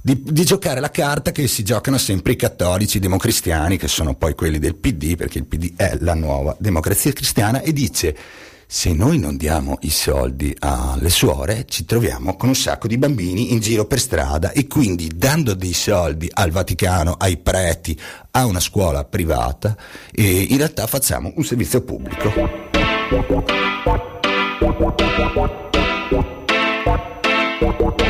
di, di, giocare la carta che si giocano sempre i cattolici, i democristiani, che sono poi quelli del PD, perché il PD è la nuova democrazia cristiana, e dice se noi non diamo i soldi alle suore ci troviamo con un sacco di bambini in giro per strada e quindi dando dei soldi al Vaticano, ai preti, a una scuola privata, e in realtà facciamo un servizio pubblico. Thank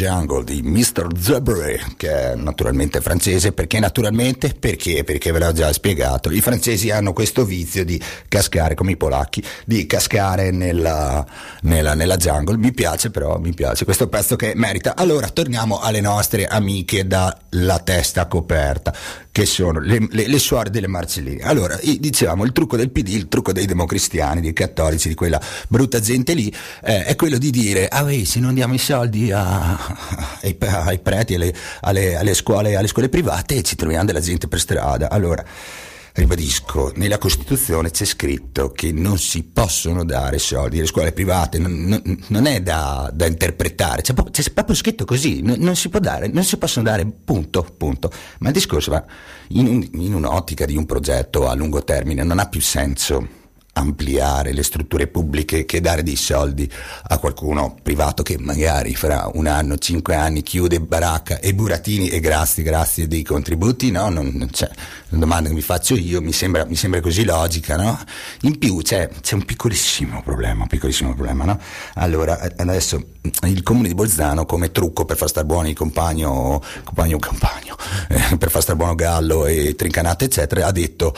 Jungle di Mr. Zebray, che è naturalmente francese. Perché naturalmente? Perché? Perché ve l'ho già spiegato. I francesi hanno questo vizio di cascare, come i polacchi, di cascare nella, nella, nella jungle. Mi piace però, mi piace questo pezzo che merita. Allora, torniamo alle nostre amiche dalla testa coperta, che sono le, le, le suore delle Marcelline. Allora, dicevamo, il trucco del PD, il trucco dei democristiani, dei cattolici, di quella brutta gente lì, eh, è quello di dire, ah weh, se non diamo i soldi a, [LAUGHS] ai, ai, preti, alle, alle, alle, scuole, alle scuole private, ci troviamo della gente per strada. Allora, ribadisco, nella Costituzione c'è scritto che non si possono dare soldi alle scuole private, non, non, non è da, da, interpretare, c'è proprio, c'è proprio, scritto così, non, non, si può dare, non si possono dare, punto, punto. Ma il discorso va in, in un'ottica di un progetto a lungo termine, non ha più senso ampliare le strutture pubbliche che dare dei soldi a qualcuno privato che magari fra un anno, cinque anni chiude baracca e burattini e grazie, grazie dei contributi, no? Non, non c'è. La domanda che mi faccio io mi sembra, mi sembra così logica, no? In più c'è, c'è, un piccolissimo problema, un piccolissimo problema, no? Allora, adesso il comune di Bolzano come trucco per far star buono il compagno, compagno, compagno, eh, [LAUGHS] per far star buono Gallo e Trincanate eccetera, ha detto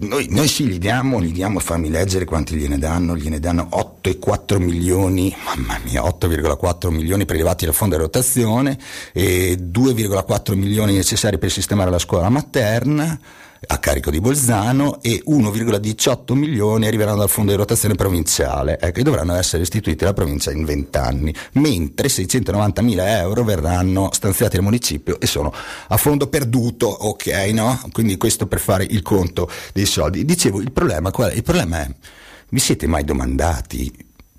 noi, noi sì, gli diamo, gli diamo, fammi leggere quanti gliene danno, gliene danno 8,4 milioni, mamma mia, 8,4 milioni prelevati dal fondo di rotazione e 2,4 milioni necessari per sistemare la scuola materna a carico di Bolzano e 1,18 milioni arriveranno dal fondo di rotazione provinciale ecco, e dovranno essere restituiti alla provincia in 20 anni, mentre 690 mila euro verranno stanziati al municipio e sono a fondo perduto, ok, no? Quindi questo per fare il conto dei soldi. Dicevo, il problema qual è? Il problema è, vi siete mai domandati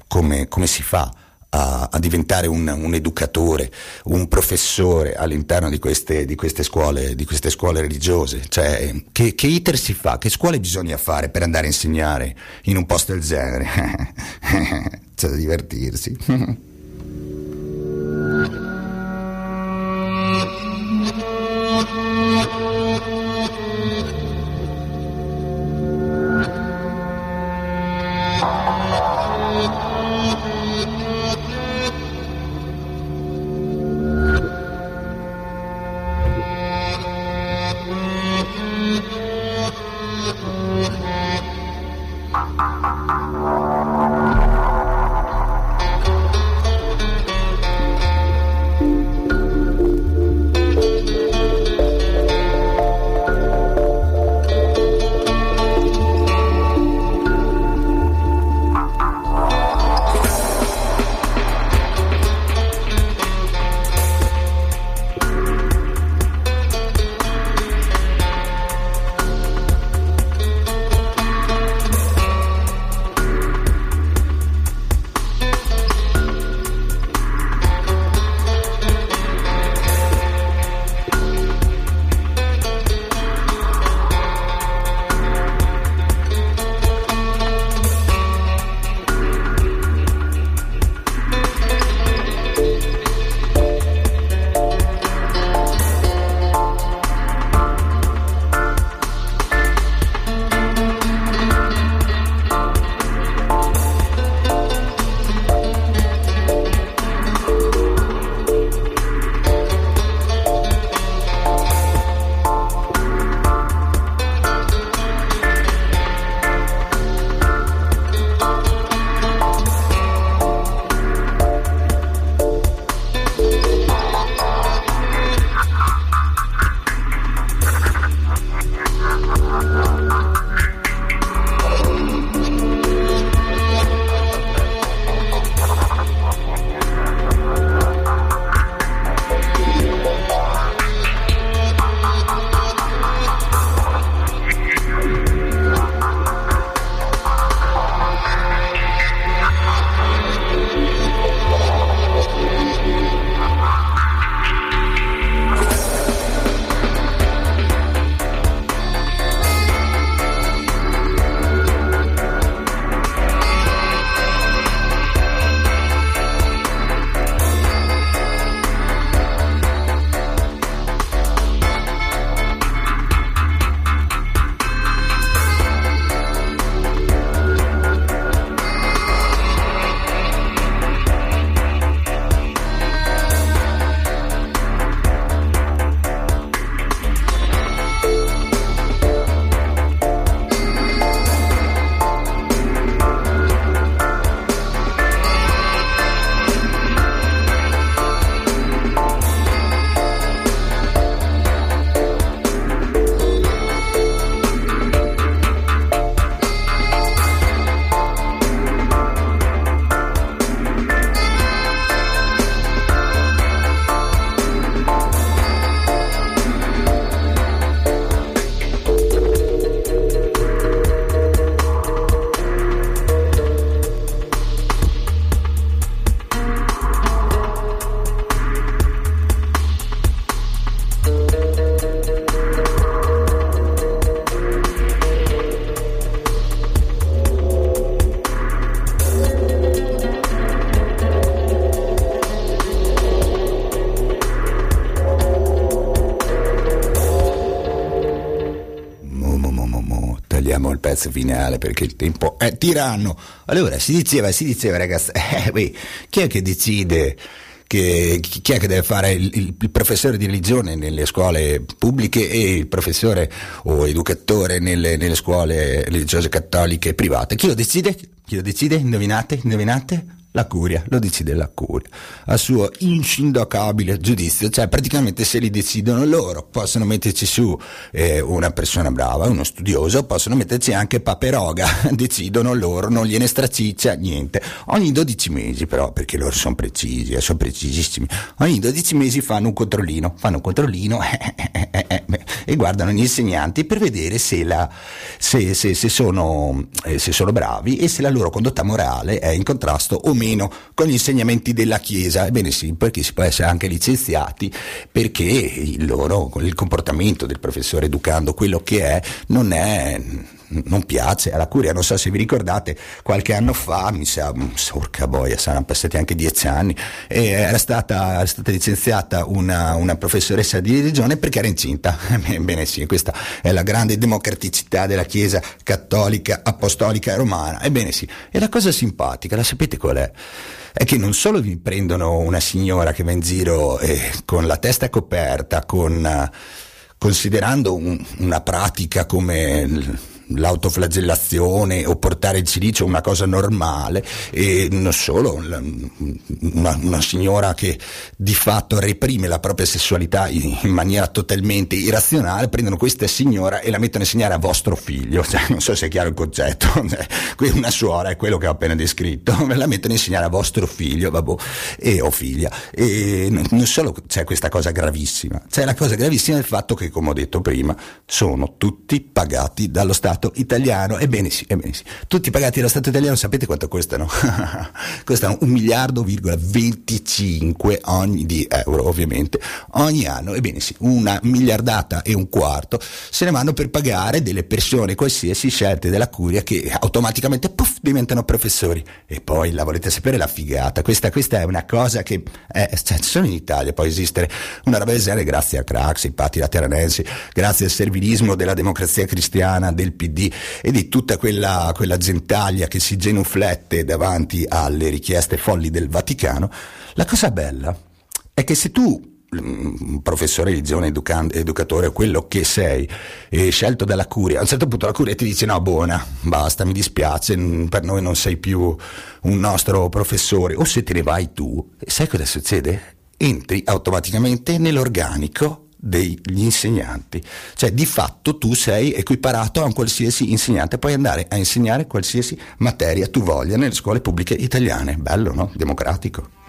come, come si fa? A, a diventare un, un, educatore, un professore all'interno di queste, di queste, scuole, di queste scuole, religiose? Cioè, che, che, iter si fa? Che scuole bisogna fare per andare a insegnare in un posto del genere? [LAUGHS] C'è da divertirsi. [LAUGHS] tagliamo il pezzo finale perché il tempo è tiranno. Allora, si diceva, si diceva ragazzi, [LAUGHS] eh, chi è che decide che, chi è che deve fare il, il, il, professore di religione nelle scuole pubbliche e il professore o educatore nelle, nelle scuole religiose cattoliche private? Chi lo decide? Chi lo decide? Indovinate? Indovinate? La curia, lo decide la curia, a suo insindacabile giudizio, cioè praticamente se li decidono loro, possono metterci su eh, una persona brava, uno studioso, possono metterci anche Paperoga, [LAUGHS] decidono loro, non gliene straciccia niente. Ogni 12 mesi però, perché loro sono precisi, eh, sono precisissimi, ogni 12 mesi fanno un controllino, fanno un controllino [LAUGHS] eh, eh, eh, e guardano gli insegnanti per vedere se, la, se, se, se sono, eh, sono bravi e se la loro condotta morale è in contrasto o meno con gli insegnamenti della Chiesa. Ebbene sì, perché si può essere anche licenziati perché il loro, il comportamento del professore educando quello che è, non è non piace alla curia. Non so se vi ricordate, qualche anno fa, mi sa, porca boia, saranno passati anche dieci anni, era stata, era stata licenziata una, una, professoressa di religione perché era incinta. [LAUGHS] Bene sì, questa è la grande democraticità della Chiesa cattolica, apostolica romana. Ebbene sì, e la cosa simpatica, la sapete qual è? È che non solo vi prendono una signora che va in giro eh, con la testa coperta, con, considerando un, una pratica come l'autoflagellazione o portare il silicio è una cosa normale e non solo una, una, signora che di fatto reprime la propria sessualità in, maniera totalmente irrazionale prendono questa signora e la mettono a insegnare a vostro figlio. [LAUGHS] Cioè, non so se è chiaro il concetto [LAUGHS] cioè, una suora è quello che ho appena descritto [LAUGHS] la mettono a insegnare a vostro figlio vabbè, e, o figlia. E non, non solo c'è questa cosa gravissima c'è la cosa gravissima del fatto che come ho detto prima sono tutti pagati dallo Stato Stato italiano. Ebbene sì, ebbene sì. Tutti pagati dallo Stato italiano, sapete quanto costano? [LAUGHS] costano un miliardo, virgola 25 ogni di euro, ovviamente, ogni anno. Ebbene sì, una miliardata e un quarto se ne vanno per pagare delle persone qualsiasi scelte della curia che automaticamente puff, diventano professori. E poi la volete sapere la figata? Questa, questa è una cosa che è, cioè, solo in Italia può esistere una roba del genere grazie a Craxi, Patti Lateranensi, grazie al servilismo della democrazia cristiana, del PD e di tutta quella, quella gentaglia che si genuflette davanti alle richieste folli del Vaticano, la cosa bella è che se tu mm, professore di educante, educatore, quello che sei, e scelto dalla curia, a un certo punto la curia ti dice no, buona, basta, mi dispiace, per noi non sei più un nostro professore, o se te ne vai tu, sai cosa succede? Entri automaticamente nell'organico degli insegnanti. Cioè di fatto tu sei equiparato a un qualsiasi insegnante, puoi andare a insegnare qualsiasi materia tu voglia nelle scuole pubbliche italiane. Bello, no? Democratico.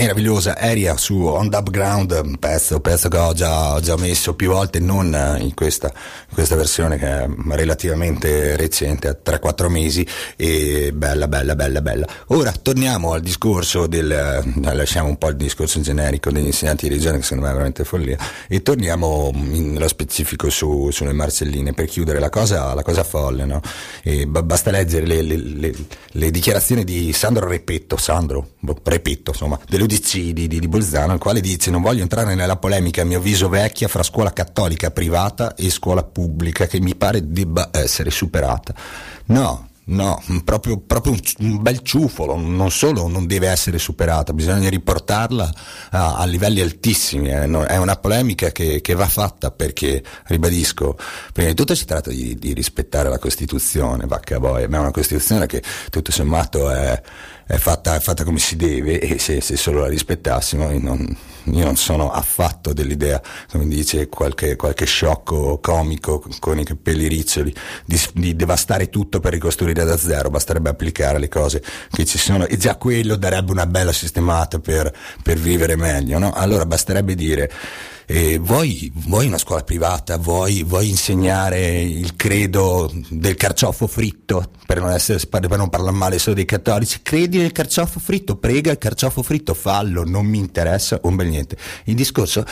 Meravigliosa Aria su On the Upground, un pezzo, pezzo che ho già, ho già messo più volte, non in questa, questa versione che è relativamente recente, a 3-4 mesi, e bella, bella, bella, bella. Ora torniamo al discorso del, eh, lasciamo un po' il discorso generico degli insegnanti di religione che secondo me è veramente follia, e torniamo nello specifico su, sulle Marcelline per chiudere la cosa, la cosa folle, no? Ba- basta leggere le, le- le- le dichiarazioni di Sandro Repetto, Sandro, boh, Repetto, insomma, dell'UDC di, di, di Bolzano, il quale dice non voglio entrare nella polemica a mio avviso vecchia fra scuola cattolica privata e scuola pubblica che mi pare debba essere superata. No, No, proprio, proprio un, un, bel ciufolo, non solo non deve essere superata, bisogna riportarla a, a livelli altissimi, eh. no, è una polemica che, che, va fatta perché, ribadisco, prima di tutto si tratta di, di rispettare la Costituzione, vacca boia, ma è una Costituzione che tutto sommato è, è, fatta, è fatta, come si deve e se, se solo la rispettassimo non, io non, sono affatto dell'idea, come dice qualche, qualche sciocco comico con i capelli riccioli, di, di devastare tutto per ricostruire da zero, basterebbe applicare le cose che ci sono e già quello darebbe una bella sistemata per, per vivere meglio. No? Allora basterebbe dire eh, vuoi, vuoi, una scuola privata, vuoi, vuoi, insegnare il credo del carciofo fritto, per non, essere, per non parlare male solo dei cattolici, credi nel carciofo fritto, prega il carciofo fritto, fallo, non mi interessa un bel niente. Il discorso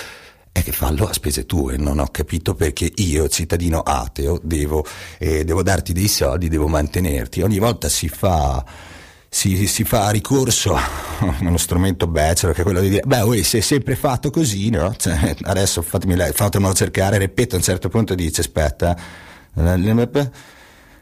è che fallo a spese tue, non ho capito perché io, cittadino ateo, devo, eh, devo darti dei soldi, devo mantenerti. Ogni volta si fa si, si, fa ricorso a [LAUGHS] uno strumento bachelor che è quello di dire beh uè, si sempre fatto così no? Cioè, adesso fatemi, fatemelo cercare ripeto a un certo punto dice aspetta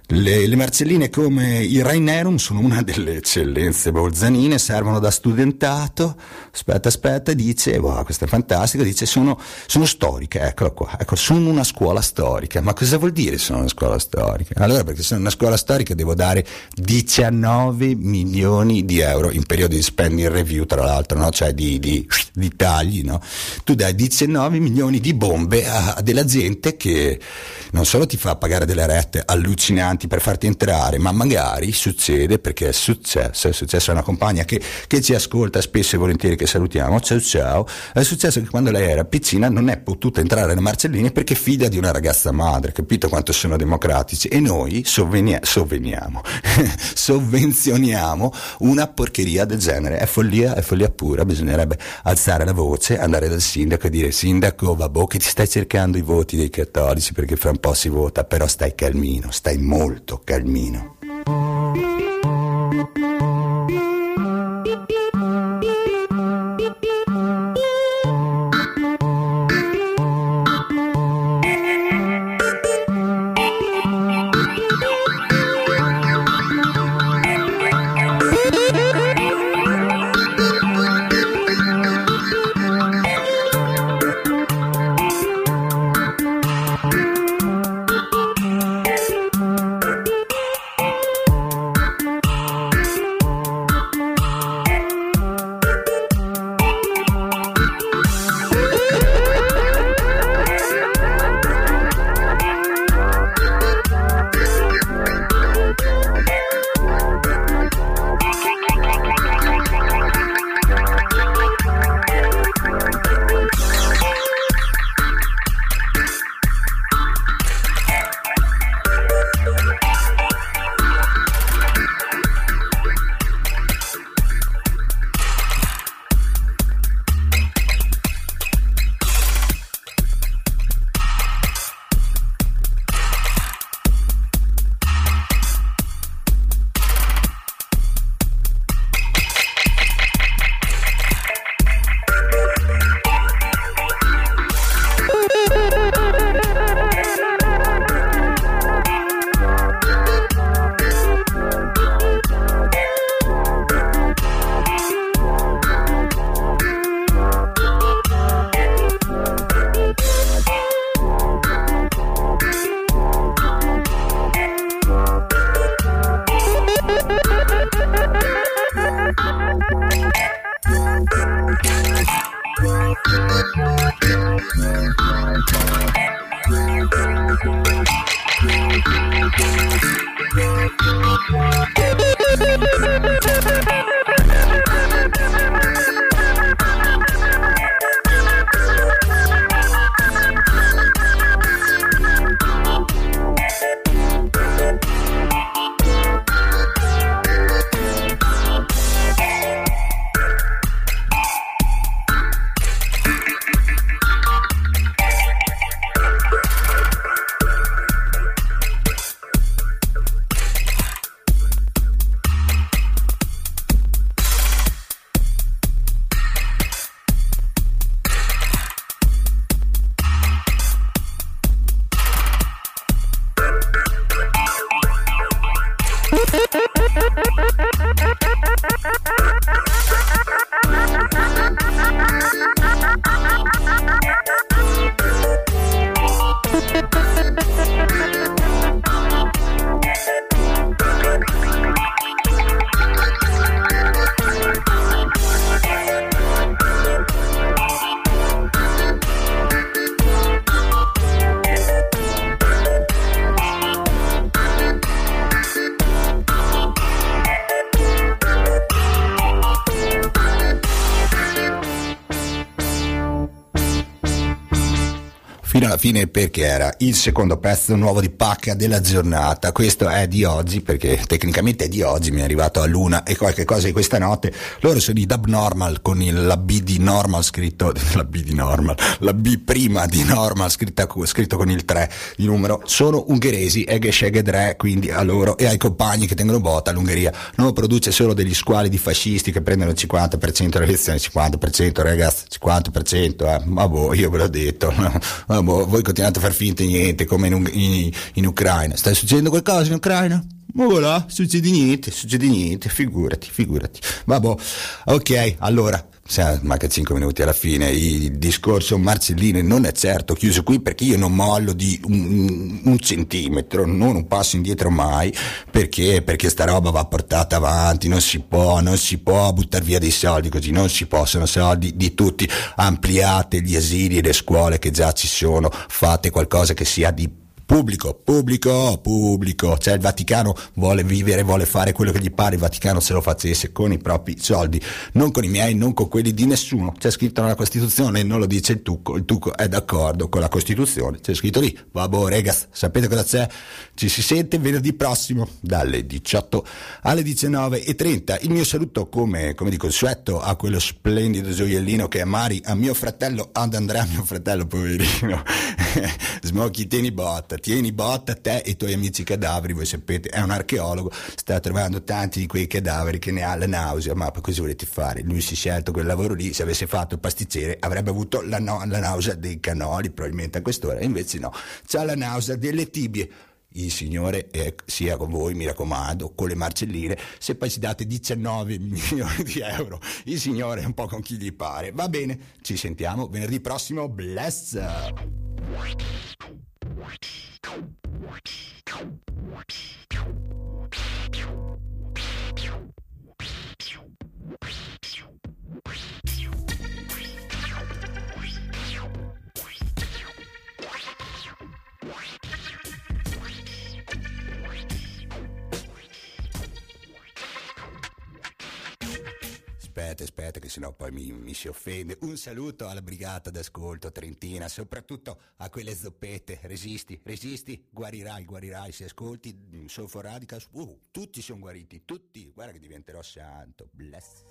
le, le, Marcelline come il Rainerum sono una delle eccellenze bolzanine, servono da studentato. Aspetta, aspetta, dice, wow, questo è fantastico, dice sono, sono storiche, eccolo qua, ecco, sono una scuola storica. Ma cosa vuol dire sono una scuola storica? Allora, perché sono una scuola storica devo dare 19 milioni di euro in periodo di spending review, tra l'altro, no? cioè di, di, di tagli, no? Tu dai 19 milioni di bombe a, a della gente che non solo ti fa pagare delle rette allucinanti, per farti entrare, ma magari succede, perché è successo, è successo a una compagna che, che, ci ascolta spesso e volentieri, che salutiamo, ciao ciao, è successo che quando lei era piccina non è potuta entrare alle Marcelline perché è figlia di una ragazza madre, capito quanto sono democratici? E noi sovvenia, sovveniamo, [LAUGHS] sovvenzioniamo una porcheria del genere, è follia, è follia pura, bisognerebbe alzare la voce, andare dal sindaco e dire sindaco, vabbè che ti stai cercando i voti dei cattolici perché fra un po' si vota, però stai calmino, stai molto molto calmino. Fine perché era il secondo pezzo nuovo di pacca della giornata. Questo è di oggi perché tecnicamente è di oggi, mi è arrivato a luna e qualche cosa di questa notte. Loro sono i Dub Normal con il, la B di Normal scritto, [LAUGHS] la B di Normal, la B prima di Normal scritta, scritto con il 3 di numero. Sono ungheresi, Eghe Sheghe Dre, quindi a loro e ai compagni che tengono botta l'Ungheria non produce solo degli squali di fascisti che prendono il 50% delle elezioni, 50% ragazzi, 50%, eh. ma boh, io ve l'ho detto, [LAUGHS] ma boh, voi continuate a far finta di niente come in, in, in Ucraina. Sta succedendo qualcosa in Ucraina? Ma voilà, succede niente, succede niente, figurati, figurati. Vabbè, ok, allora, manca 5 minuti alla fine, il discorso Marcellini non è certo chiuso qui perché io non mollo di un, un centimetro, non un passo indietro mai, perché? Perché sta roba va portata avanti, non si può, non si può buttare via dei soldi così, non si possono soldi di tutti, ampliate gli asili e le scuole che già ci sono, fate qualcosa che sia di Pubblico, pubblico, pubblico, cioè il Vaticano vuole vivere, vuole fare quello che gli pare, il Vaticano se lo facesse con i propri soldi, non con i miei, non con quelli di nessuno. C'è scritto nella Costituzione, non lo dice il Tucco, il Tucco è d'accordo con la Costituzione, c'è scritto lì, vabbè regas, sapete cosa c'è? Ci si sente venerdì prossimo dalle 18 alle 19.30. Il mio saluto come, come di consueto a quello splendido gioiellino che è Mari, a mio fratello, ad Andrea, mio fratello poverino, [LAUGHS] Smokey tieni botta tieni botta te e i tuoi amici cadaveri, voi sapete, è un archeologo, sta trovando tanti di quei cadaveri che ne ha la nausea, ma cosa volete fare? Lui si è scelto quel lavoro lì, se avesse fatto il pasticcere avrebbe avuto la, no- la nausea dei canoli, probabilmente a quest'ora, invece no, c'ha la nausea delle tibie il Signore è, sia con voi, mi raccomando, con le marcelline, se poi ci date 19 [LAUGHS] milioni di euro, il Signore è un po' con chi gli pare. Va bene, ci sentiamo venerdì prossimo, bless! What? Aspetta, aspetta, che sennò poi mi, mi, si offende. Un saluto alla brigata d'ascolto trentina, soprattutto a quelle zoppette. Resisti, resisti, guarirai, guarirai. Se ascolti mm, Soulful Radicals, uh, tutti sono guariti, tutti. Guarda che diventerò santo. Bless.